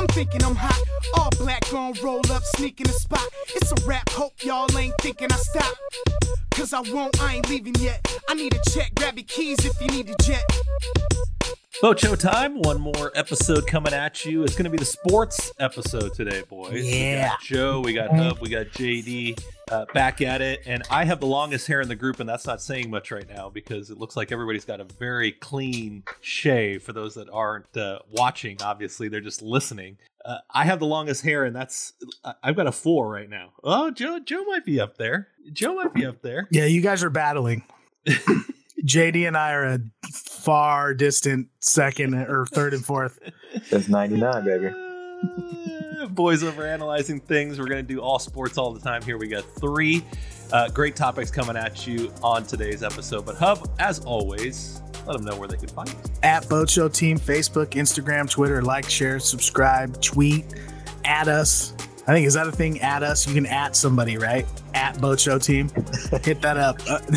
I'm thinking I'm hot. All black gon' roll up, sneak in the spot. It's a rap, hope y'all ain't thinking I stop. Cause I won't, I ain't leaving yet. I need a check, grab your keys if you need a jet. Bocho time. One more episode coming at you. It's going to be the sports episode today, boys. Yeah. We got Joe, we got Hub, we got JD uh, back at it. And I have the longest hair in the group, and that's not saying much right now because it looks like everybody's got a very clean shave. For those that aren't uh, watching, obviously, they're just listening. Uh, I have the longest hair, and that's I- I've got a four right now. Oh, Joe, Joe might be up there. Joe might be up there. Yeah, you guys are battling. JD and I are a far distant second or third and fourth. That's 99, baby. Boys over analyzing things. We're going to do all sports all the time here. We got three uh, great topics coming at you on today's episode. But Hub, as always, let them know where they can find you. At Boat Show Team, Facebook, Instagram, Twitter, like, share, subscribe, tweet, at us. I think is that a thing? At us. You can at somebody, right? At Boat Show Team. Hit that up. Uh,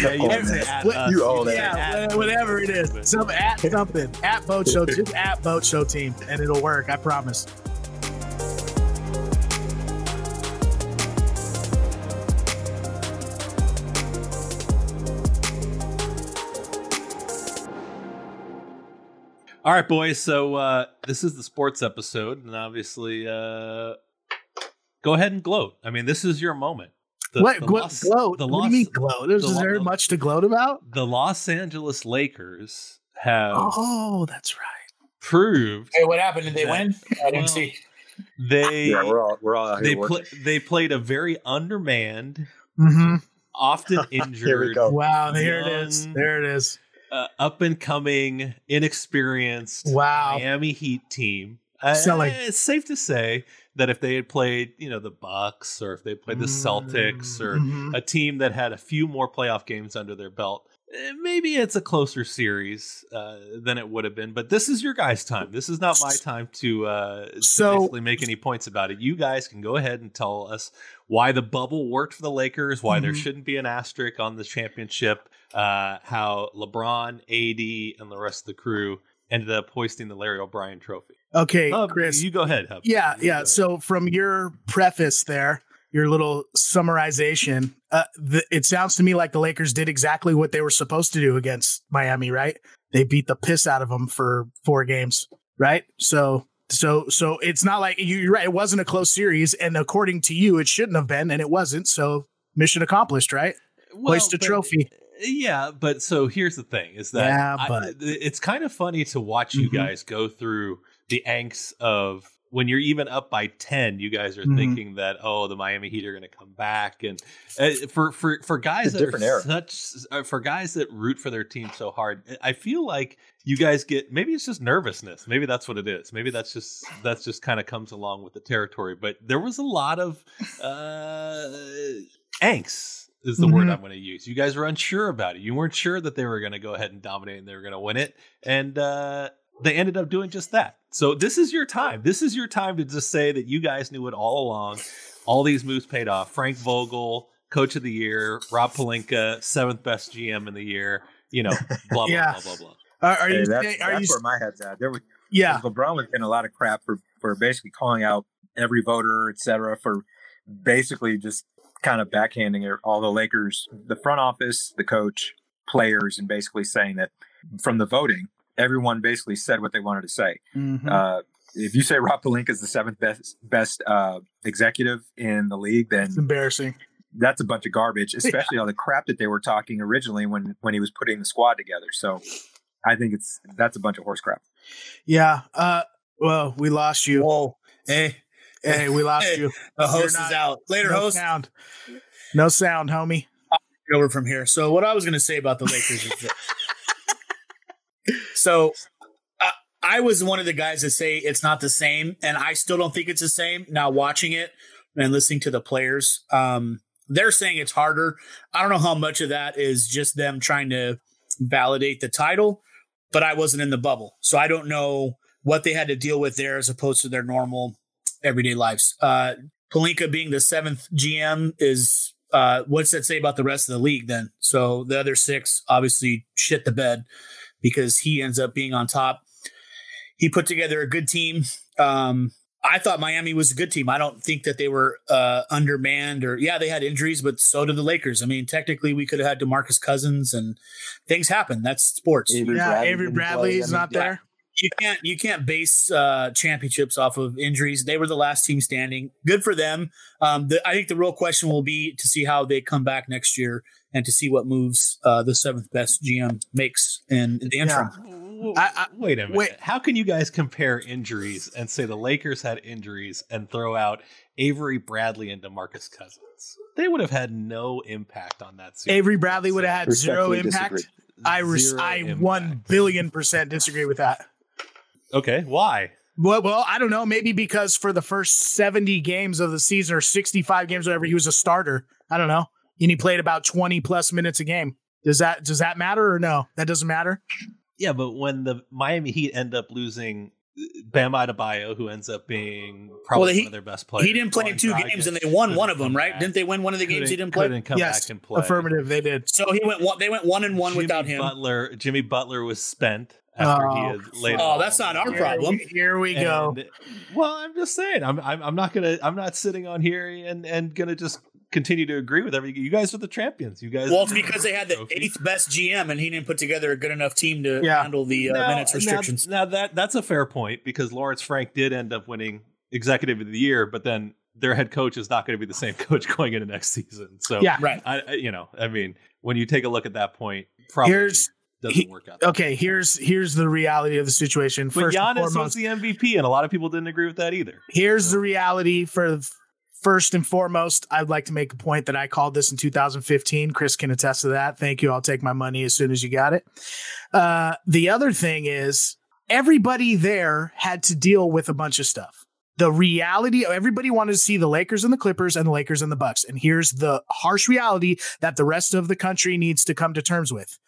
Yeah, you can at What- you own can it. say yeah, at whatever it is. Some at something. At Boat Show. Just at Boat Show Team, and it'll work. I promise. All right, boys. So uh, this is the sports episode, and obviously, uh, go ahead and gloat. I mean, this is your moment. The, what the glo- Los- gloat? The what Los, do you mean gloat? Is the lo- there the- much to gloat about? the Los Angeles Lakers have Oh, that's right. proved Hey, what happened? Did they Yeah. win? I didn't Well, see. they Yeah, we're all we're all out they here pla working. they played a very undermanned, Mm-hmm. often injured, Here we go. Wow, there it is. There it is. Uh, up and coming, inexperienced Wow. Miami Heat team. Uh, it's safe to say that if they had played, you know, the Bucks or if they played the Celtics or Mhm. a team that had a few more playoff games under their belt, maybe it's a closer series uh, than it would have been. But this is your guys' time. This is not my time to, uh, to So- basically make any points about it. You guys can go ahead and tell us why the bubble worked for the Lakers, why there Mhm. shouldn't be an asterisk on the championship, uh, how LeBron, AD, and the rest of the crew ended up hoisting the Larry O'Brien trophy. Okay, Hub, Chris. you go ahead, Hub. yeah, You yeah. So from your preface there, your little summarization, uh, the, it sounds to me like the Lakers did exactly what they were supposed to do against Miami, right? They beat the piss out of them for four games, right? So, so, so it's not like you- you're right. It wasn't a close series, and according to you, it shouldn't have been, and it wasn't. So, mission accomplished, right? Well, Hoist a but- trophy. Yeah, but so here's the thing: is that Yeah, I- it's kind of funny to watch you Mhm. guys go through the angst of when you're even up by ten. You guys are Mhm. thinking that oh, the Miami Heat are going to come back, and uh, for for for guys that different are era. such uh, for guys that root for their team so hard, I feel like you guys get maybe it's just nervousness. Maybe that's what it is. Maybe that's just that's just kind of comes along with the territory. But there was a lot of uh, angst is the word Mhm. I'm going to use. You guys were unsure about it. You weren't sure that they were going to go ahead and dominate and they were going to win it, and uh, they ended up doing just that. So this is your time. This is your time to just say that you guys knew it all along. All these moves paid off. Frank Vogel, Coach of the Year. Rob Pelinka, seventh best GM in the year. You know, blah blah Yeah. blah blah blah. Are, are Hey, you? that's saying- Are that's you? where my head's at. There was Yeah. LeBron was getting a lot of crap for for basically calling out every voter, et cetera, for basically just kind of backhanding it- all the Lakers, the front office, the coach, players, and basically saying that from the voting, everyone basically said what they wanted to say. Mhm. Uh, if you say Rob Pelinka is the seventh best best uh, executive in the league, then it's embarrassing. that's a bunch of garbage, especially all the crap that they were talking originally when when he was putting the squad together. So I think it's that's a bunch of horse crap. Yeah. Uh. Well, we lost you. Whoa. Hey, Hey, we lost Hey. you. the host not- is out. Later, no host. sound. No sound, homie. over from here. So what I was going to say about the Lakers is that, so uh, I was one of the guys that say it's not the same, and I still don't think it's the same. Now watching it and listening to the players, um, they're saying it's harder. I don't know how much of that is just them trying to validate the title, but I wasn't in the bubble, so I don't know what they had to deal with there as opposed to their normal everyday lives. Uh, Pelinka being the seventh GM is uh, what's that say about the rest of the league then? So the other six obviously shit the bed because he ends up being on top. he put together a good team. Um, I thought Miami was a good team. I don't think that they were uh, undermanned or yeah, they had injuries, but so did the Lakers. I mean, technically, we could have had Demarcus Cousins, and things happen. That's sports. Avery yeah, Bradley Avery Bradley's not there. You can't you can't base uh, championships off of injuries. They were the last team standing. Good for them. Um, the, I think the real question will be to see how they come back next year and to see what moves uh, the seventh best GM makes in, in the interim. Yeah. I, I, wait a minute. Wait. How can you guys compare injuries and say the Lakers had injuries and throw out Avery Bradley and DeMarcus Cousins? They would have had no impact on that. Series. Avery Bradley would have had zero impact. Disagree. I res- I impact. one billion percent disagree with that. Okay, why? Well, well, I don't know. Maybe because for the first seventy games of the season or sixty-five games, whatever, he was a starter. I don't know, and he played about twenty plus minutes a game. Does that does that matter or no? That doesn't matter. Yeah, but when the Miami Heat end up losing uh, Bam Adebayo, who ends up being probably well, he, one of their best players. He didn't play in two games, and they won one of them, right? Back. Didn't they win one of the games he didn't play? Couldn't come yes, back and play. Affirmative, they did. So he went. One, they went one and one Jimmy without him. Butler, Jimmy Butler was spent after oh, he had laid. Oh, that's not our problem. Here we, here we go. well, I'm just saying. I'm, I'm I'm not gonna. I'm not sitting on here and and gonna just continue to agree with everything. You guys are the champions. You guys. Well, it's because they had the trophy. eighth best GM, and he didn't put together a good enough team to yeah. handle the uh, now, minutes restrictions. Now, now, that that's a fair point because Lawrence Frank did end up winning Executive of the Year, but then their head coach is not going to be the same coach going into next season. So yeah, right. I, you know, I mean, when you take a look at that point, probably. Here's, doesn't he, work out. Okay, here's here's the reality of the situation. But First Giannis was the MVP, and a lot of people didn't agree with that either. Here's so. the reality for First and foremost, I'd like to make a point that I called this in 2015. Chris can attest to that. Thank you. I'll take my money as soon as you got it. Uh, the other thing is, everybody there had to deal with a bunch of stuff. The reality, everybody wanted to see the Lakers and the Clippers and the Lakers and the Bucks. And here's the harsh reality that the rest of the country needs to come to terms with.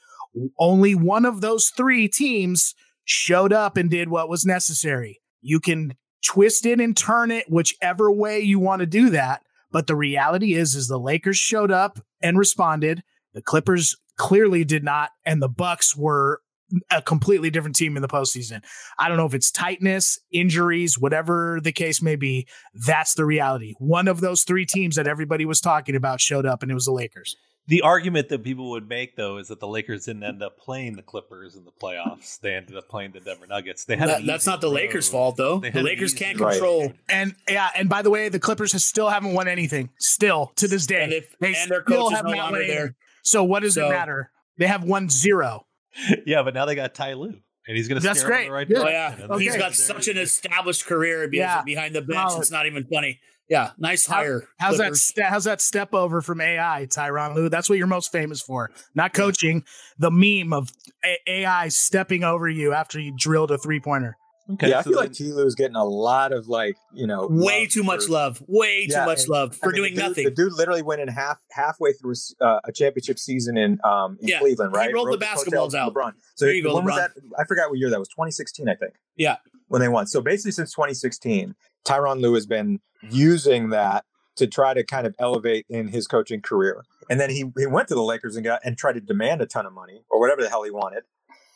Only one of those three teams showed up and did what was necessary. You can twist it and turn it whichever way you want to do that. But the reality is, is the Lakers showed up and responded. The Clippers clearly did not, and the Bucks were a completely different team in the postseason. I don't know if it's tightness, injuries, whatever the case may be. That's the reality. One of those three teams that everybody was talking about showed up, and it was the Lakers. The argument that people would make though is that the Lakers didn't end up playing the Clippers in the playoffs. They ended up playing the Denver Nuggets. They had that, that's not the road. Lakers' fault though. the Lakers can't control. Right. And yeah, and by the way, the Clippers has still haven't won anything. Still to this day, and if, they and still have no not won there. So what does so, it matter? They have won zero. Yeah, but now they got Ty Lue and he's going to. That's great. Right oh, yeah, okay. he's got such an established career yeah. behind the bench. It's not even funny. Yeah, nice hire. How, how's Clippers. that? how's that step over from AI, Tyronn Lue? That's what you're most famous for, not coaching. The meme of A- AI stepping over you after you drilled a three pointer. Okay, yeah, so I feel then, like T. Lue's getting a lot of like you know way too much love, way yeah, too much love for I mean, doing the dude, nothing. The dude literally went in half halfway through uh, a championship season in um in yeah, Cleveland, right? He rolled, rolled the basketballs out. LeBron. So when go, was that? I forgot what year that was. 2016, I think. Yeah, when they won. So basically, since 2016, Tyronn Lue has been using that to try to kind of elevate in his coaching career. And then he he went to the Lakers and got and tried to demand a ton of money or whatever the hell he wanted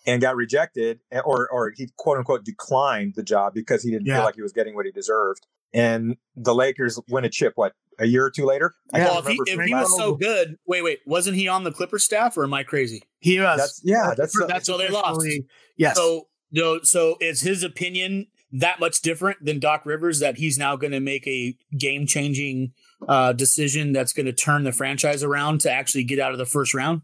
and got rejected or or he quote unquote declined the job because he didn't yeah. feel like he was getting what he deserved. And the Lakers win a chip what a year or two later. I well, if he, if he was so good, wait, wait, wasn't he on the Clipper staff or am I crazy? He was. That's, yeah, that's uh, that's, that's so they lost. Yes. So no, so is his opinion that much different than Doc Rivers that he's now going to make a game changing uh, decision that's going to turn the franchise around to actually get out of the first round?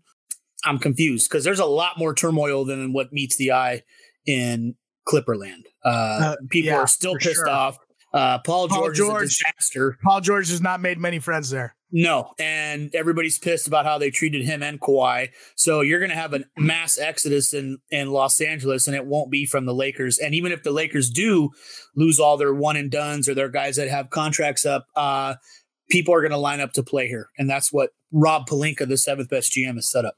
I'm confused because there's a lot more turmoil than what meets the eye in Clipperland. Uh, uh, people yeah, are still pissed sure. off. Uh, Paul, Paul George, George is a disaster. Paul George has not made many friends there. No, and everybody's pissed about how they treated him and Kawhi. So you're going to have a mass exodus in in Los Angeles, and it won't be from the Lakers. And even if the Lakers do lose all their one and duns or their guys that have contracts up, uh, people are going to line up to play here, and that's what Rob Pelinka, the seventh best GM, has set up.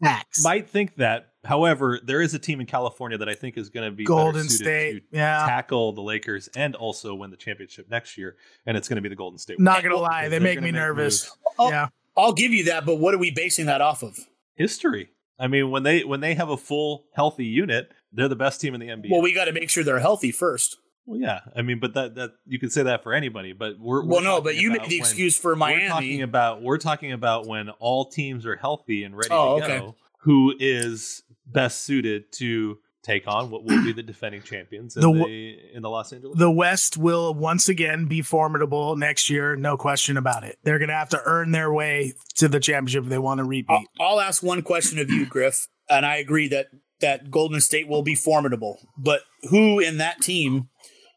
Max. Might think that. However, there is a team in California that I think is going to be Golden State. yeah. tackle the Lakers and also win the championship next year, and it's going to be the Golden State. Not going to lie, they make me nervous. I'll, yeah, I'll give you that, but what are we basing that off of? History. I mean, when they when they have a full healthy unit, They're the best team in the NBA. Well, we got to make sure they're healthy first. Well, yeah. I mean, but that that you could say that for anybody. But we're, we're Well, no, but you made the excuse for Miami. We're talking about we're talking about when all teams are healthy and ready Oh, to okay. go. Who is best suited to take on what will be the defending champions in The the, in the Los Angeles? The West will once again be formidable next year, no question about it. They're going to have to earn their way to the championship if they want to repeat. I'll, I'll ask one question of you, Griff, and I agree that that Golden State will be formidable. But who in that team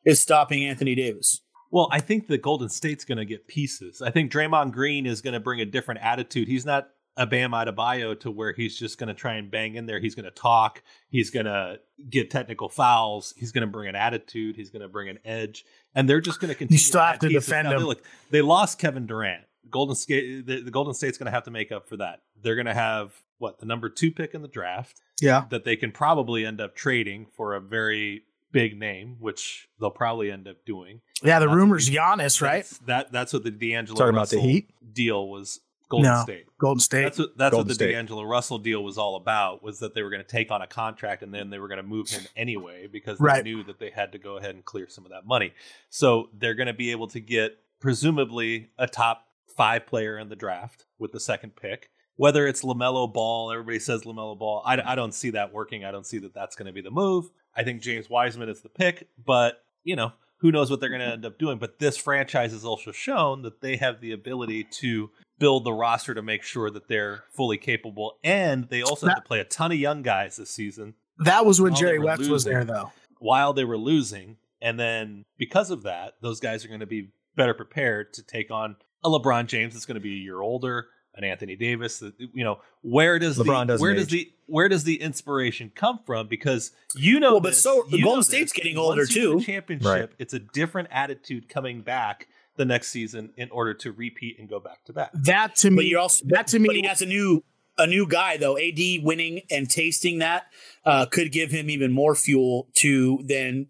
is stopping Anthony Davis? Well, I think that Golden State's going to get pieces. I think Draymond Green is going to bring a different attitude. He's not a Bam Adebayo to where he's just going to try and bang in there. He's going to talk. He's going to get technical fouls. He's going to bring an attitude. He's going to bring an edge, and they're just going to continue. You still have to defend Now, him. they- Look, they lost Kevin Durant. Golden State, the, the Golden State's going to have to make up for that. They're going to have what the number two pick in the draft Yeah. that they can probably end up trading for a very big name, which they'll probably end up doing. Yeah, the That's- rumors Giannis, right? That's, that that's what the D'Angelo Talking about the Heat? deal was. Golden No. State. Golden State. That's what that's Golden what the State. D'Angelo Russell deal was all about. Was that they were going to take on a contract and then they were going to move him anyway because they Right. knew that they had to go ahead and clear some of that money. So they're going to be able to get presumably a top five player in the draft with the second pick. Whether it's Lamelo Ball, everybody says Lamelo Ball. I, I don't see that working. I don't see that that's going to be the move. I think James Wiseman is the pick, but you know who knows what they're going to end up doing. But this franchise has also shown that they have the ability to build the roster to make sure that they're fully capable, and they also have to play a ton of young guys this season that was when Jerry were West was there, though. while they were losing. And then because of that, those guys are going to be better prepared to take on a LeBron James that's going to be a year older, an Anthony Davis. that- You know, where does LeBron the doesn't where does the where does the inspiration come from? Because you know, Well, but this, so- you Golden State's this. getting Once older, you too. Championship, Right. it's a different attitude coming back the next season in order to repeat and go back to back. That to But me, you're also that to me, but he has a new a new guy though. AD winning and tasting that uh, could give him even more fuel to then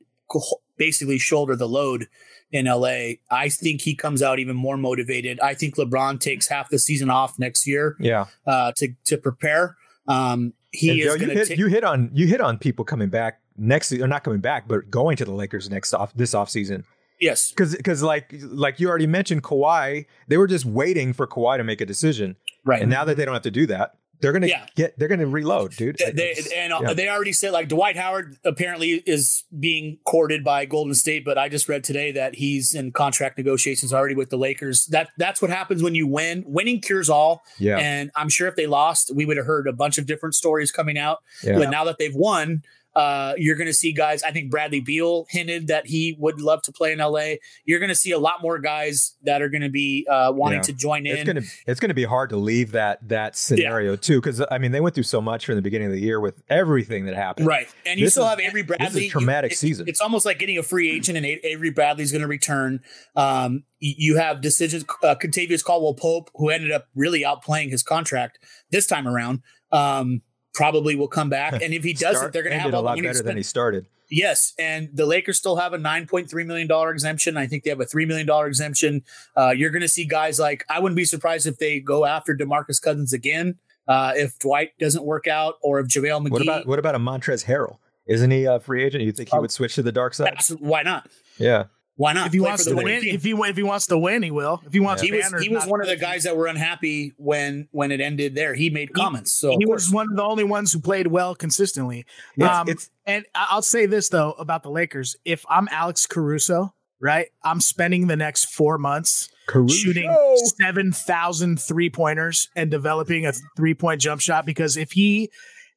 basically shoulder the load in LA. I think he comes out even more motivated. I think LeBron takes half the season off next year Yeah. uh, to to prepare. Um, he And, is Joe, you going to hit, take. you hit on you hit on people coming back next se- or not coming back, but going to the Lakers next off this offseason. Yes, Because because like like you already mentioned Kawhi, they were just waiting for Kawhi to make a decision, right. and now that they don't have to do that, they're gonna Yeah. get they're gonna reload, dude. They, they- and uh, yeah. they already said like Dwight Howard apparently is being courted by Golden State, but I just read today that he's in contract negotiations already with the Lakers. That that's what happens when you win. Winning cures all. yeah, And I'm sure if they lost, we would have heard a bunch of different stories coming out. yeah. But now that they've won, uh, you're going to see guys. I think Bradley Beal hinted that he would love to play in LA. You're going to see a lot more guys that are going to be uh, wanting Yeah. to join in. It's it's gonna be hard to leave that that scenario too, because I mean they went through so much from the beginning of the year with everything that happened. Right, and you still is- have Avery Bradley. this is a traumatic You- it- season. It's almost like getting a free agent, and Avery Bradley's going to return. Um, you have decisions. Uh, Kentavious Caldwell Pope, who ended up really outplaying his contract this time around, um, probably will come back. And if he doesn't, Start- they're going to have all a lot better than he started. Yes, and the Lakers still have a nine point three million dollar exemption. I think they have a three million dollar exemption. Uh, you're going to see guys like I wouldn't be surprised if they go after Demarcus Cousins again. Uh, if Dwight doesn't work out, or if JaVale McGee, What about what about a Montrezl Harrell? Isn't he a free agent? You think he Um, would switch to the dark side? Abs- why not? Yeah, Why not? if he Play wants for to the winning win, team. if he if he wants to win, he will. If he wants, he was he was one of the guys that were unhappy when when it ended there. He made comments. So he was one of the only ones who played well consistently. It's- Um, it's And I- I'll say this though about the Lakers: if I'm Alex Caruso, right, I'm spending the next four months Caruso. shooting 7,000 three pointers and developing a three point jump shot because if he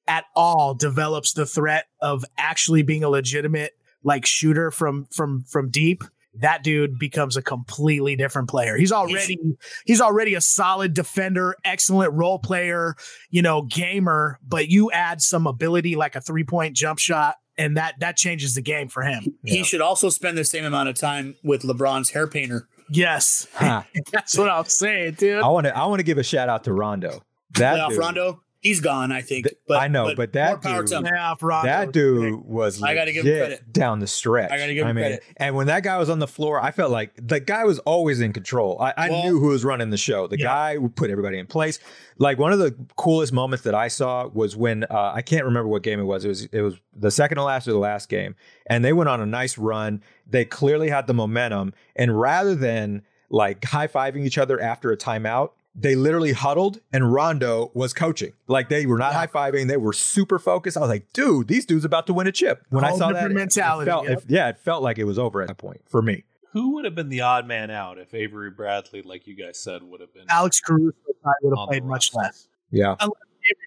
at all develops the threat of actually being a legitimate like shooter from from from deep that dude becomes a completely different player. He's already he's already a solid defender, excellent role player, you know, gamer, but you add some ability like a three-point jump shot and that that changes the game for him. he Yeah. should also spend the same amount of time with LeBron's hair painter. Yes. Ha. That's what I'm saying, dude. I want to I want to give a shout out to Rondo. That Playoff dude, Rondo. He's gone. I think. But I know, but that power dude- to him. Yeah, for that dude was I gotta legit give him credit. down the stretch. I gotta give him I mean, credit. And when that guy was on the floor, I felt like the guy was always in control. I, I Well- knew who was running the show. The Yeah. guy would put everybody in place. Like one of the coolest moments that I saw was when uh, I can't remember what game it was. It was it was the second to last or the last game, and they went on a nice run. They clearly had the momentum, and rather than like high fiving each other after a timeout. They literally huddled and Rondo was coaching. Like they were not high fiving. They were super focused. I was like, dude, these dudes about to win a chip. When I saw that, mentality, It felt, yep. it- yeah, it felt like it was over at that point for me. Who would have been the odd man out if Avery Bradley, like you guys said, would have been Alex Caruso probably would have played much less. Yeah. Avery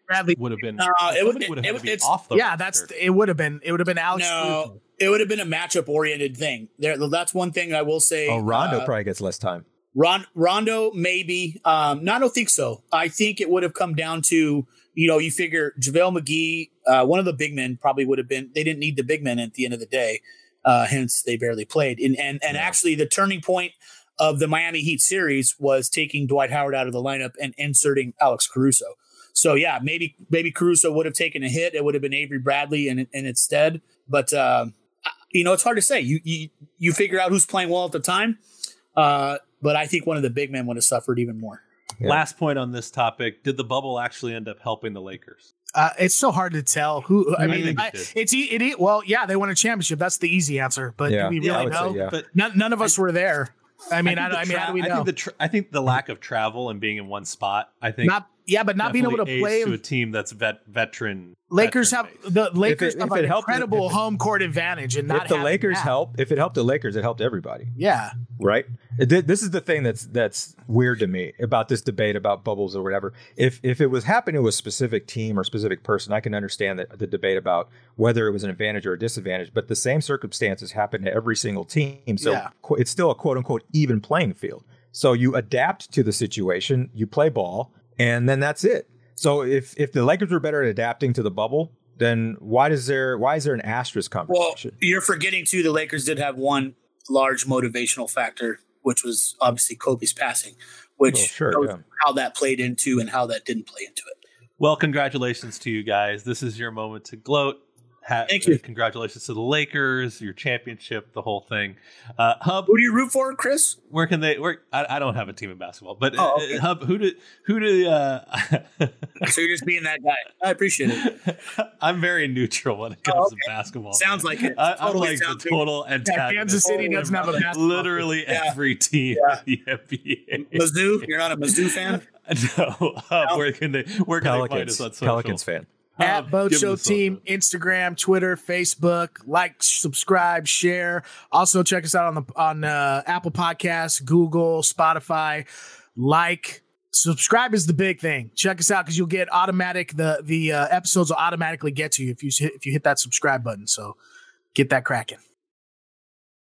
Bradley. would have been No, it would- would have it- had to off the Yeah, that's roster. it. Would have been. It would have been Alex. No, Caruso. it would have been a matchup oriented thing. There, that's one thing I will say. Oh, Rondo uh, probably gets less time. Ron, Rondo, maybe. Um, no, I don't think so. I think it would have come down to, you know, you figure JaVale McGee, uh, one of the big men probably would have been, they didn't need the big men at the end of the day. Uh, hence they barely played. And, and, and Yeah. actually the turning point of the Miami Heat series was taking Dwight Howard out of the lineup and inserting Alex Caruso. So yeah, maybe, maybe Caruso would have taken a hit. It would have been Avery Bradley in, in its stead. But, um, you know, it's hard to say. You, you, you figure out who's playing well at the time. Uh, but I think one of the big men would have suffered even more. Yeah. Last point on this topic: Did the bubble actually end up helping the Lakers? Uh, it's so hard to tell who. I I mean, think it I, did. it's e- it, e- well, yeah, they won a championship. That's the easy answer. But Yeah. do we really Yeah, I would say know? yeah. But None, none of us were there. I mean, I, think the I, mean, how do we I know? think the tra- I think the lack of travel and being in one spot. I think not yeah, but not being able to play. aids to a team that's vet veteran. Lakers have veteran-based. the Lakers it- have if an it helped- incredible if- home court advantage, and not If the Lakers that. help, if it helped the Lakers, it helped everybody, yeah, right? This is the thing that's that's weird to me about this debate about bubbles or whatever. If if it was happening to a specific team or specific person, I can understand the, the debate about whether it was an advantage or a disadvantage. But the same circumstances happen to every single team, so Yeah. it's still a quote unquote even playing field. So you adapt to the situation, you play ball, and then that's it. So if if the Lakers were better at adapting to the bubble, then why does there why is there an asterisk conversation? Well, conversation? you're forgetting too. The Lakers did have one large motivational factor, which was obviously Kobe's passing, which Well, sure, yeah. how that played into and how that didn't play into it. Well, congratulations to you guys. This is your moment to gloat. Ha- Thank you. uh, Congratulations to the Lakers, your championship, the whole thing. Uh, Hub, Who do you root for, Chris? where can they? Where I, I don't have a team in basketball, but Oh, uh. Hub, who do who do? Uh, So you're just being that guy. I appreciate it. I'm very neutral when it comes Oh, to basketball. Sounds like it. I, I'm like the sounds- total antagonist. Kansas City of doesn't have a basketball Literally Yeah. every team in the NBA. Mizzou, you're not a Mizzou fan. No, Hub, where can they? Where can they find us on social? Pelicans fan. At Hub, Boat Show. Team, Instagram, Twitter, Facebook. Like, subscribe, share. Also, check us out on the on uh, Apple Podcasts, Google, Spotify. Like, subscribe is the big thing. Check us out because you'll get automatic the the uh, episodes will automatically get to you if you if you hit that subscribe button. So get that cracking.